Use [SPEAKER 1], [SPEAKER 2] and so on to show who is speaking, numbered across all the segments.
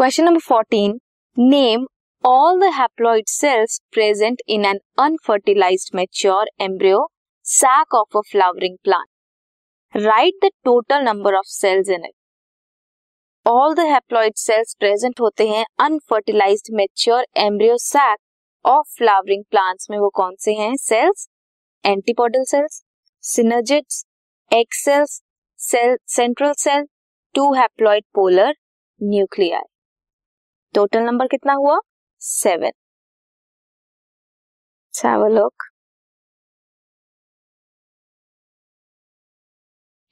[SPEAKER 1] Question number fourteen name all the haploid cells present in an unfertilised mature embryo sac of a flowering plant write the total number of cells in it all the haploid cells present होते हैं unfertilised mature embryo sac of flowering plants में वो कौन से हैं? Cells antipodal cells synergids egg cell central cell two haploid polar nuclear total number कितना हुआ? Seven look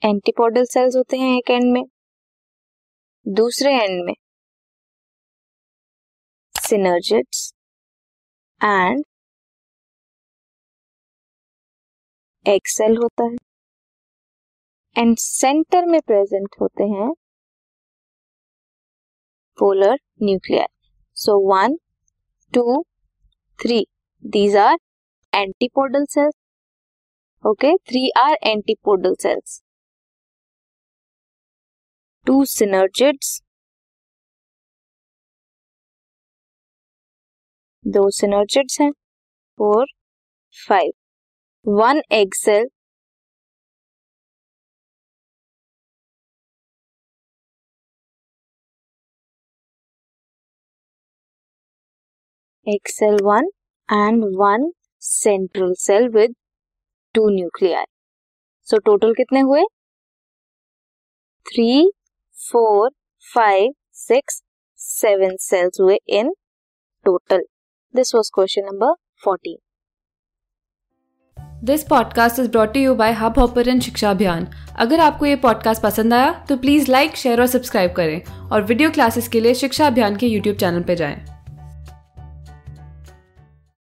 [SPEAKER 1] antipodal cells होते हैं एक एंड में, दूसरे एंड में सिनर्जिट्स एंड एक्सेल होता है। एंड सेंटर में प्रेजेंट होते हैं polar nuclear so one two three these are antipodal cells okay three are antipodal cells two synergids दो सिनर्जिड्स हैं. Four five one egg cell egg cell one and one central cell with two nuclear so total कितने हुए? Three four five six seven cells हुए in total this was question number fourteen
[SPEAKER 2] this podcast is brought you by Hubhopper Shiksha Abhiyan अगर आपको ये podcast पसंद आया तो please like share और सब्सक्राइब करें और वीडियो क्लासेस के लिए शिक्षा अभियान के यूट्यूब चैनल पर जाएँ।